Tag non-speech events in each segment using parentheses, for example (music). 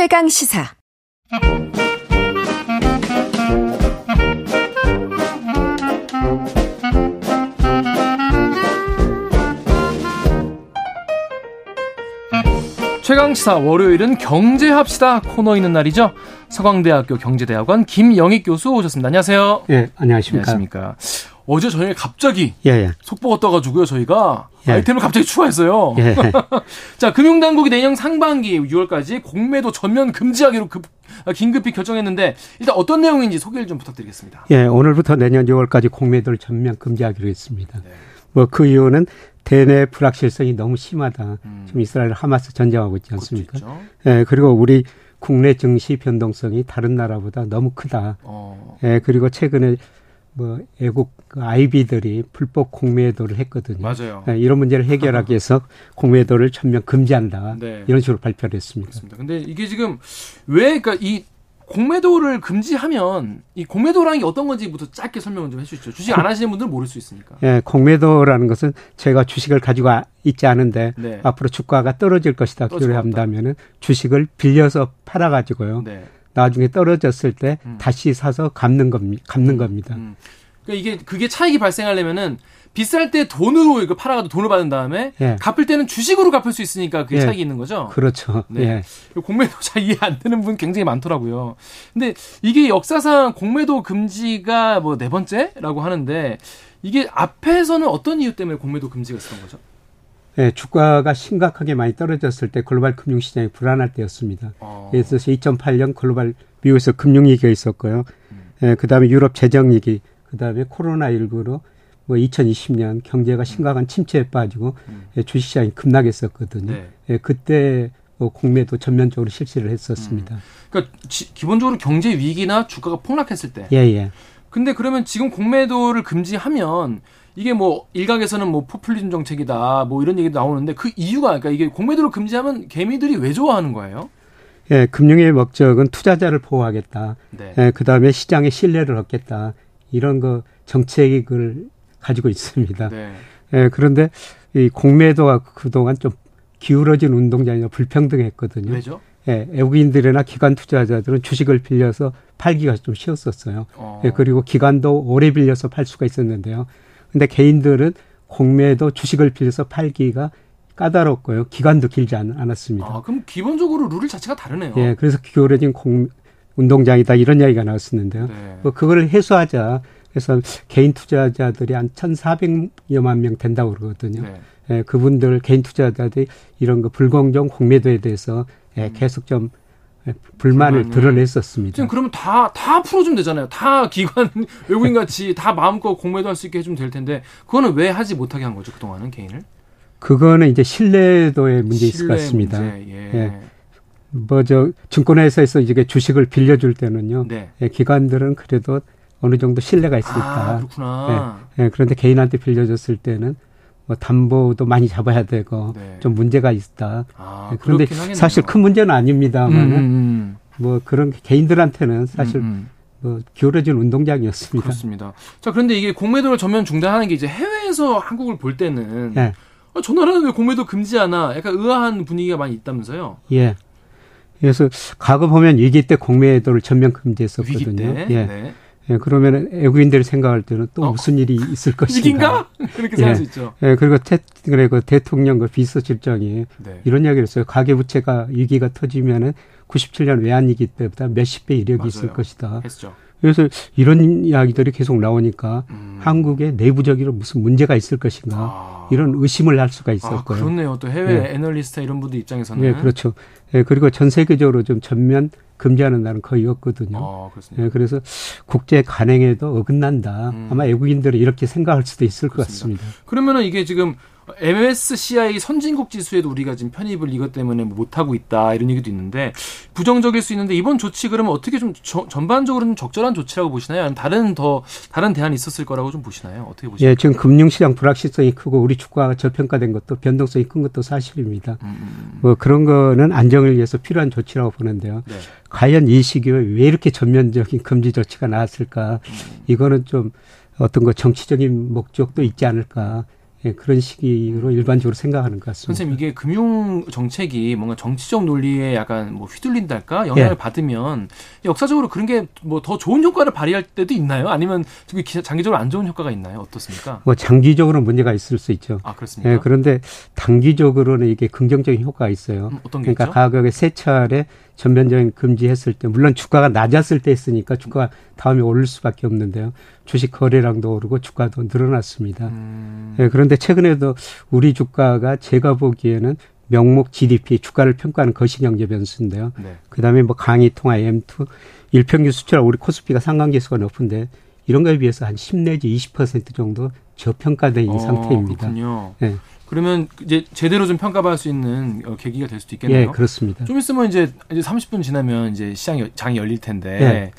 최강 시사. 최강시사 월요일은 경제합시다 코너 있는 날이죠. 서강대학교 경제대학원 김영익 교수 오셨습니다. 안녕하세요. 예, 안녕하십니까. 안녕하십니까. 어제 저녁에 갑자기 예, 예. 속보가 떠가지고요. 저희가 예. 아이템을 갑자기 추가했어요. 예. (laughs) 자, 금융당국이 내년 상반기 6월까지 공매도 전면 금지하기로 급, 아, 긴급히 결정했는데 일단 어떤 내용인지 소개를 좀 부탁드리겠습니다. 예, 오늘부터 내년 6월까지 공매도를 전면 금지하기로 했습니다. 네. 뭐그 이유는 대내 불확실성이 너무 심하다. 음. 지금 이스라엘 하마스 전쟁하고 있지 않습니까? 그렇죠. 예, 그리고 우리 국내 증시 변동성이 다른 나라보다 너무 크다. 어, 예, 그리고 최근에 뭐 애국 그 아이비들이 불법 공매도를 했거든요. 맞아요. 예, 이런 문제를 해결하기 위해서 (laughs) 공매도를 전면 금지한다. 네. 이런 식으로 발표를 했습니다. 그렇습니다. 근데 이게 지금 왜 그러니까 이 공매도를 금지하면 이 공매도라는 게 어떤 건지부터 짧게 설명을 좀 해주시죠. 주식 안 하시는 분들은 모를 수 있으니까. 예, 공매도라는 것은 제가 주식을 가지고 아- 있지 않은데 네. 앞으로 주가가 떨어질 것이다 떨어질 것 기대한다면은 주식을 빌려서 팔아 가지고요. 네. 나중에 떨어졌을 때 음. 다시 사서 갚는 겁니다. 갚는 겁니다. 음. 그러니까 이게 그게 차익이 발생하려면은 비쌀 때 돈으로 이거 팔아가지고 돈을 받은 다음에 예. 갚을 때는 주식으로 갚을 수 있으니까 그게 예. 차익이 있는 거죠. 그렇죠. 네. 예. 공매도 잘 이해 안 되는 분 굉장히 많더라고요. 근데 이게 역사상 공매도 금지가 뭐 네 번째라고 하는데 이게 앞에서는 어떤 이유 때문에 공매도 금지가 있었던 거죠? 예, 주가가 심각하게 많이 떨어졌을 때 글로벌 금융 시장이 불안할 때였습니다. 어. 예를 들어서 2008년 글로벌 미국에서 금융위기가 있었고요. 음. 예, 그다음에 유럽 재정위기, 그다음에 코로나19로 뭐 2020년 경제가 심각한 침체에 빠지고 음. 예, 주식시장이 급락했었거든요. 네. 예, 그때 뭐 공매도 전면적으로 실시를 했었습니다. 그러니까 지- 기본적으로 경제 위기나 주가가 폭락했을 때. 예, 예. 근데 그러면 지금 공매도를 금지하면 이게 뭐 일각에서는 뭐 포퓰리즘 정책이다 뭐 이런 얘기도 나오는데 그 이유가 그러니까 이게 공매도를 금지하면 개미들이 왜 좋아하는 거예요? 예, 금융의 목적은 투자자를 보호하겠다. 네. 예, 그 다음에 시장의 신뢰를 얻겠다. 이런 거 정책을 가지고 있습니다. 네. 예, 그런데 이 공매도가 그동안 좀 기울어진 운동장이나 불평등했거든요. 왜죠? 예, 외국인들이나 기관 투자자들은 주식을 빌려서 팔기가 좀 쉬웠었어요. 어. 예, 그리고 기관도 오래 빌려서 팔 수가 있었는데요. 근데 개인들은 공매도 주식을 빌려서 팔기가 까다롭고요. 기간도 길지 않, 않았습니다. 아, 그럼 기본적으로 룰 자체가 다르네요. 예, 그래서 기울어진 공, 운동장이다 이런 이야기가 나왔었는데요. 네. 뭐 그거를 해소하자. 그래서 개인 투자자들이 한 1,400여만 명 된다고 그러거든요. 네. 예, 그분들 개인 투자자들이 이런 거 불공정 공매도에 대해서 예, 계속 좀 예, 불만을 불만을. 드러냈었습니다. 지금 그러면 다, 다 풀어주면 되잖아요. 다 기관, (laughs) 외국인 같이 다 마음껏 공매도 할 수 있게 해주면 될 텐데, 그거는 왜 하지 못하게 한 거죠, 그동안은 개인을? 그거는 이제 신뢰도의 문제 있을 것 같습니다. 문제, 예. 예. 뭐저 증권회사에서 이게 주식을 빌려줄 때는요. 네. 예, 기관들은 그래도 어느 정도 신뢰가 있을 아. 그렇구나. 예, 그런데 개인한테 빌려줬을 때는 뭐 담보도 많이 잡아야 되고 네. 좀 문제가 있다. 아, 예, 그런데. 사실 큰 문제는 음, 아닙니다만 음, 음. 뭐 그런 개인들한테는 사실 음, 음. 뭐 기울어진 운동장이었습니다. 그렇습니다. 자, 그런데 이게 공매도를 전면 중단하는 게 이제 해외에서 한국을 볼 때는 예, 아, 저 나라는 왜 공매도 금지하나 약간 의아한 분위기가 많이 있다면서요. 예. 그래서 과거 보면 위기 때 공매도를 전면 금지했었거든요. 위기 때. 예. 네. 예, 그러면 외국인들이 생각할 때는 또 어, 무슨 일이 있을 (laughs) 것인가. 위기인가? 그렇게 생각할 예. 수 있죠. 예, 그리고 태, 그래, 그 대통령 그 비서실장이 네. 이런 이야기를 했어요. 가계부채가 위기가 터지면은 97년 외환위기 때보다 몇십 배 이력이 있을 맞아요. 것이다. 했죠. 그래서 이런 이야기들이 계속 나오니까 음. 한국에 내부적으로 무슨 문제가 있을 것인가 아. 이런 의심을 할 수가 아, 있었고요. 그렇네요. 또 해외 예. 애널리스트 이런 분들 입장에서는. 예, 그렇죠. 예, 그리고 전 세계적으로 좀 전면 금지하는 나라는 거의 없거든요. 아. 예, 그래서 국제 간행에도 어긋난다. 음. 아마 외국인들이 이렇게 생각할 수도 있을 것 그렇습니다. 같습니다. 그러면은 이게 지금 MSCI 선진국 지수에도 우리가 지금 편입을 이것 때문에 뭐 못하고 있다 이런 얘기도 있는데 부정적일 수 있는데 이번 조치 그러면 어떻게 좀 저- 전반적으로는 적절한 조치라고 보시나요? 아니면 다른 더 다른 대안이 있었을 거라고 좀 보시나요? 어떻게 보시나요? 예, 지금 금융시장 불확실성이 크고 우리 주가가 저평가된 것도 변동성이 큰 것도 사실입니다. 음, 음, 뭐 그런 거는 안정을 위해서 필요한 조치라고 보는데요. 네. 과연 이 시기에 왜 이렇게 전면적인 금지 조치가 나왔을까? 음. 이거는 좀 어떤 거 정치적인 목적도 있지 않을까? 예, 그런 식으로 일반적으로 생각하는 것 같습니다. 선생님 이게 금융 정책이 뭔가 정치적 논리에 약간 뭐 휘둘린달까 영향을 예. 받으면 역사적으로 그런 게 뭐 더 좋은 효과를 발휘할 때도 있나요? 아니면 장기적으로 안 좋은 효과가 있나요? 어떻습니까? 뭐 장기적으로 문제가 있을 수 있죠. 아 그렇습니까? 예, 그런데 단기적으로는 이게 긍정적인 효과가 있어요. 음, 어떤 게 그러니까 있죠? 가격에 세 차례 전면적인 금지했을 때 물론 주가가 낮았을 때 했으니까 주가 다음에 오를 수밖에 없는데요. 주식 거래량도 오르고 주가도 늘어났습니다. 음, 예, 그런데 최근에도 우리 주가가 제가 보기에는 명목 GDP 주가를 평가하는 거시경제 변수인데요. 네. 그다음에 뭐 강의 통화 M2 일평균 수출 우리 코스피가 상관계수가 높은데 이런 거에 비해서 한 10 내지 20% 정도 저평가돼 있는 어, 상태입니다. 그렇군요. 예. 그러면 이제 제대로 좀 평가받을 수 있는 어, 계기가 될 수도 있겠네요. 예, 그렇습니다. 좀 있으면 이제 이제 30분 지나면 이제 시장이 장이 열릴 텐데 예.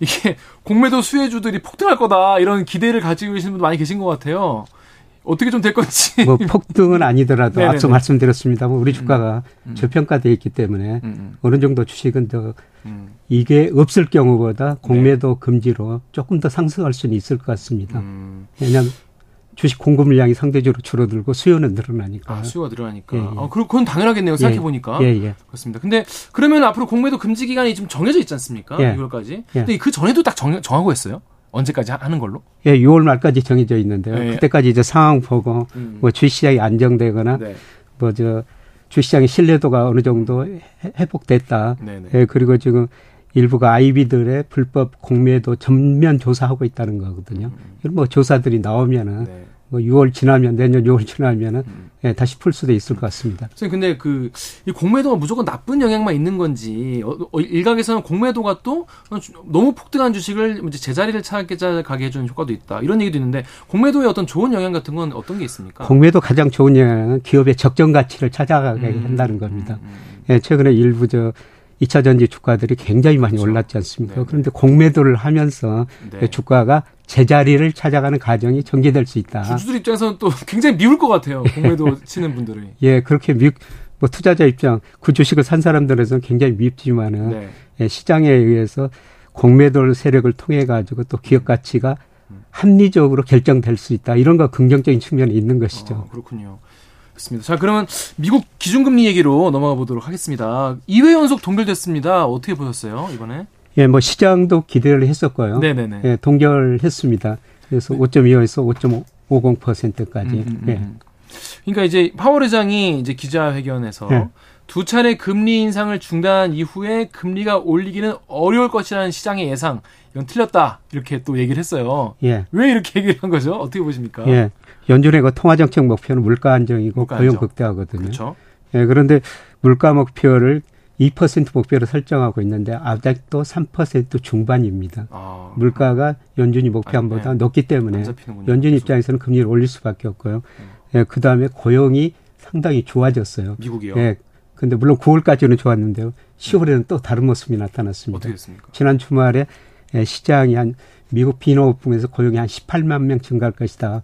이게 공매도 수혜주들이 폭등할 거다 이런 기대를 가지고 계시는 분도 많이 계신 것 같아요. 어떻게 좀 될 건지. 뭐 폭등은 아니더라도 네네네. (laughs) 앞서 말씀드렸습니다만 우리 주가가 음. 저평가돼 있기 때문에 음, 어느 정도 주식은 더 음, 이게 없을 경우보다 공매도 금지로 조금 더 상승할 수는 있을 것 같습니다. 음. 왜냐하면 주식 공급 물량이 상대적으로 줄어들고 수요는 늘어나니까. 아, 수요가 늘어나니까. 예, 예. 아, 그- 그건 당연하겠네요. 생각해 보니까. 예, 예. 그렇습니다. 근데 그러면 앞으로 공매도 금지 기간이 좀 정해져 있지 않습니까? 예. 6월까지. 예. 근데 그 전에도 딱 정, 정하고 했어요. 언제까지 하- 하는 걸로? 예, 6월 말까지 정해져 있는데요. 예. 그때까지 이제 상황 보고 음. 뭐 주시장이 안정되거나 네. 뭐저 주시장의 신뢰도가 어느 정도 해- 회복됐다. 네, 네. 예, 그리고 지금 일부가 아이비들의 불법 공매도 전면 조사하고 있다는 거거든요. 이런 뭐 조사들이 나오면은 음. 네. 뭐 6월 지나면 내년 6월 지나면은 음. 예, 다시 풀 수도 있을 것 같습니다. 선생님 근데 그 이 공매도가 무조건 나쁜 영향만 있는 건지 어, 어, 일각에서는 공매도가 또 주- 너무 폭등한 주식을 이제 제자리를 찾게 가게 해주는 효과도 있다 이런 얘기도 있는데 공매도의 어떤 좋은 영향 같은 건 어떤 게 있습니까? 공매도 가장 좋은 영향은 기업의 적정 가치를 찾아가게 음, 한다는 겁니다. 음, 음, 예, 최근에 일부 저 2차 전지 주가들이 굉장히 많이 그렇죠. 올랐지 않습니까? 네, 그런데 공매도를 하면서 네. 주가가 제자리를 찾아가는 과정이 전개될 수 있다. 주주들 입장에서는 또 굉장히 미울 것 같아요. 공매도 치는 분들이. (laughs) 예, 그렇게 미, 뭐 투자자 입장, 그 주식을 산 사람들에서는 굉장히 밉지만은 네. 예, 시장에 의해서 공매도 세력을 통해 가지고 또 기업 가치가 음. 합리적으로 결정될 수 있다. 이런 거 긍정적인 측면이 있는 것이죠. 어, 그렇군요. 좋습니다. 자, 그러면 미국 기준금리 얘기로 넘어가 보도록 하겠습니다. 2회 연속 동결됐습니다. 어떻게 보셨어요, 이번에? 예, 뭐 시장도 기대를 했었고요. 네네네. 예, 동결했습니다. 그래서 5.25에서 5.50%까지. 음, 음, 음, 예. 음. 그러니까 이제 파월 의장이 이제 기자회견에서 네. 두 차례 금리 인상을 중단한 이후에 금리가 올리기는 어려울 것이라는 시장의 예상. 이건 틀렸다. 이렇게 또 얘기를 했어요. 예. 왜 이렇게 얘기를 한 거죠? 어떻게 보십니까? 예. 연준의 그 통화 정책 목표는 물가 안정이고 물가 고용 안정. 극대화거든요. 그렇죠. 예, 그런데 물가 목표를 2% 목표로 설정하고 있는데 아직도 3% 중반입니다. 아, 물가가 연준이 목표한보다 아, 네. 높기 때문에. 연준. 입장에서는 금리를 올릴 수밖에 없고요. 예, 그 다음에 고용이 상당히 좋아졌어요. 미국이요. 예. 근데 물론 9월까지는 좋았는데요. 10월에는 또 다른 모습이 나타났습니다. 어떻게 됐습니까? 지난 주말에 예, 시장이 한 미국 비노업붕에서 고용이 한 18만 명 증가할 것이다.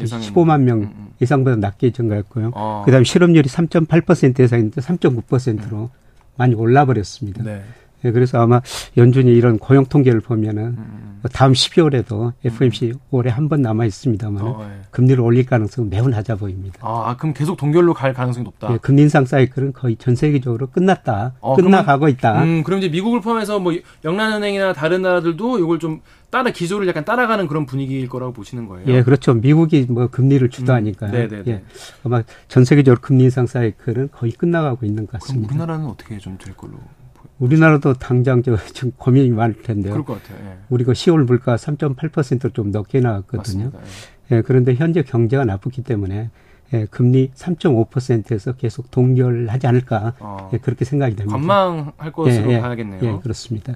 예상했는데. 15만 명 음, 음. 예상보다 낮게 증가했고요. 아, 그다음에 실업률이 3.8% 예상인데 3.9%로 많이 올라버렸습니다. 네. 예, 그래서 아마 연준이 이런 고용 통계를 보면은 음, 음. 뭐 다음 12월에도 FOMC 올해 한 번 남아 있습니다만 어, 예. 금리를 올릴 가능성은 매우 낮아 보입니다. 아, 그럼 계속 동결로 갈 가능성이 높다. 예, 금리 인상 사이클은 거의 전 세계적으로 끝났다. 어, 끝나가고 있다. 음, 그럼 이제 미국을 포함해서 뭐 영란은행이나 다른 나라들도 이걸 좀 따라 기조를 약간 따라가는 그런 분위기일 거라고 보시는 거예요. 예, 그렇죠. 미국이 뭐 금리를 주도하니까요. 음, 네네네. 예, 아마 전 세계적으로 금리 인상 사이클은 거의 끝나가고 있는 것 그럼 같습니다. 우리나라는 어떻게 좀 될 걸로? 우리나라도 당장 저 지금 (laughs) 고민이 많을 텐데요. 그럴 것 같아요. 예. 우리가 10월 물가 3.8%를 좀 넘게 나왔거든요. 맞습니다. 예. 예, 그런데 현재 경제가 나쁘기 때문에 예, 금리 3.5%에서 계속 동결하지 않을까 어, 예, 그렇게 생각이 됩니다. 관망할 것으로 예, 예. 봐야겠네요. 예, 그렇습니다.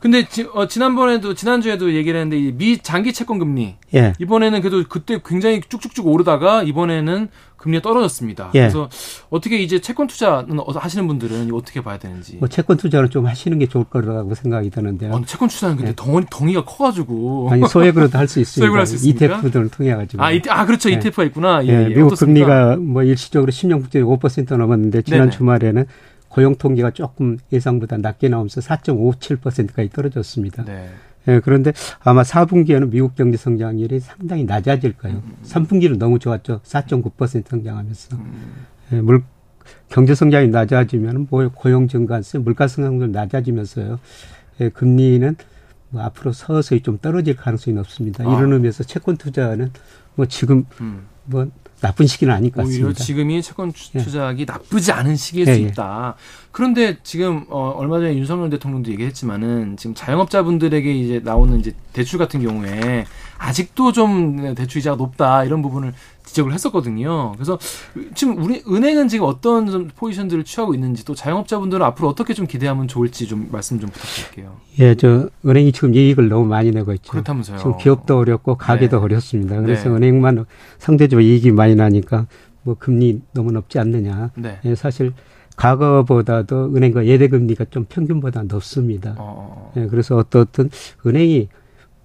근데 지, 어, 지난번에도 지난주에도 얘기를 했는데 이미 장기 채권 금리 예, 이번에는 그래도 그때 굉장히 쭉쭉쭉 오르다가 이번에는 금리가 떨어졌습니다. 예. 그래서 어떻게 이제 채권 투자는 어- 하시는 분들은 어떻게 봐야 되는지. 뭐 채권 투자를 좀 하시는 게 좋을 거라고 생각이 드는데요. 어, 채권 투자는 근데 덩어리, 덩이가 커가지고. 아니 소액으로도 할 수 (laughs) 있습니다. 소액으로 할 수 있습니까? ETF들을 통해 가지고. 아, 이, 아 그렇죠. 예. ETF가 있구나. 미국 어떻습니까? 금리가 뭐 일시적으로 10년 국채 5% 넘었는데 지난 네네. 주말에는 고용 통계가 조금 예상보다 낮게 나오면서 4.57%까지 떨어졌습니다. 네. 예, 그런데 아마 4분기에는 미국 경제 성장률이 상당히 낮아질 거예요. 음. 3분기는 너무 좋았죠. 4.9% 성장하면서. 음. 예, 물 경제 성장이 낮아지면 뭐 고용 증가세, 물가 상승률 낮아지면서요. 예, 금리는 뭐 앞으로 서서히 좀 떨어질 가능성이 높습니다. 아. 이런 의미에서 채권 투자는 뭐 지금 음. 뭐 나쁜 시기는 아닐 것 같습니다. 오히려 지금이 채권 예. 투자하기 예. 나쁘지 않은 시기일 예, 수 예. 있다. 그런데 지금 어 얼마 전에 윤석열 대통령도 얘기했지만은 지금 자영업자분들에게 이제 나오는 이제 대출 같은 경우에 아직도 좀 대출 이자가 높다 이런 부분을 지적을 했었거든요. 그래서 지금 우리 은행은 지금 어떤 좀 포지션들을 취하고 있는지 또 자영업자분들은 앞으로 어떻게 좀 기대하면 좋을지 좀 말씀 좀 부탁드릴게요. 예, 저 은행이 지금 이익을 너무 많이 내고 있죠. 그렇다면서요. 지금 기업도 어렵고 가게도 네. 어렵습니다. 그래서 네. 은행만 상대적으로 이익이 많이 나니까 뭐 금리 너무 높지 않느냐. 네. 예, 사실 과거보다도 은행과 예대금리가 좀 평균보다 높습니다. 어. 예, 그래서 어떤 은행이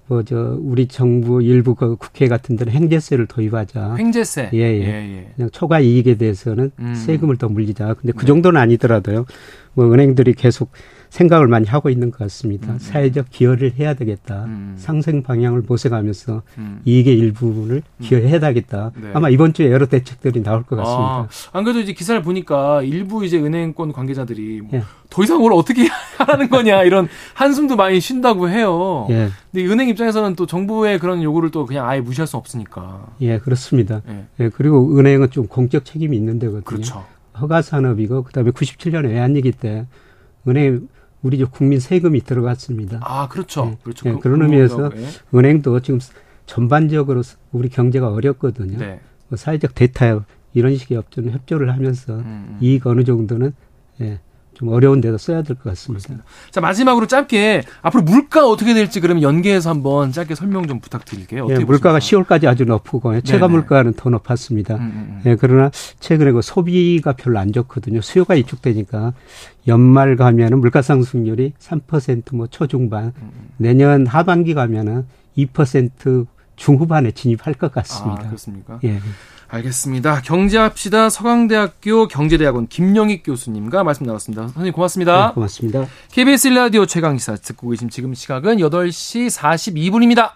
뭐저 우리 정부 일부 그 국회 같은 데는 행제세를 도입하자. 행제세. 예, 예. 예, 예. 그냥 초과 이익에 대해서는 음. 세금을 더 물리자. 근데 그 네. 정도는 아니더라도요. 뭐 은행들이 계속 생각을 많이 하고 있는 것 같습니다. 음. 사회적 기여를 해야 되겠다. 음. 상생 방향을 모색하면서 음. 이익의 일부분을 음. 기여해야 되겠다. 네. 아마 이번 주에 여러 대책들이 나올 것 같습니다. 아, 안 그래도 이제 기사를 보니까 일부 이제 은행권 관계자들이 뭐 예. 더 이상 뭘 어떻게 하라는 거냐 이런 한숨도 많이 쉰다고 해요. 예. 근데 은행 입장에서는 또 정부의 그런 요구를 또 그냥 아예 무시할 수 없으니까. 예, 그렇습니다. 예. 예 그리고 은행은 좀 공적 책임이 있는 데거든요. 그렇죠. 허가 산업이고 그다음에 97년에 외환위기 때 은행 우리 국민 세금이 들어갔습니다. 아, 그렇죠. 네. 그렇죠. 네, 그, 런 의미에서 네. 은행도 지금 전반적으로 우리 경제가 어렵거든요. 네. 뭐 사회적 대타협 이런 식의 협조를 하면서 음, 음. 이익 어느 정도는 예, 좀 어려운 데서 써야 될 것 같습니다. 그렇습니다. 자 마지막으로 짧게 앞으로 물가 어떻게 될지 그러면 연계해서 한번 짧게 설명 좀 부탁드릴게요. 예, 물가가 10월까지 아주 높고 체감 물가는 더 높았습니다. 음, 음, 음. 예, 그러나 최근에 그 소비가 별로 안 좋거든요. 수요가 위축되니까 연말 가면은 물가 상승률이 3%뭐 초중반, 음, 음. 내년 하반기 가면은 2% 중후반에 진입할 것 같습니다. 아, 그렇습니까? 예. 알겠습니다. 경제합시다 서강대학교 경제대학원 김영익 교수님과 말씀 나눴습니다. 선생님 고맙습니다. 네, 고맙습니다. KBS 라디오 최강시사 듣고 계신 지금 시각은 8시 42분입니다.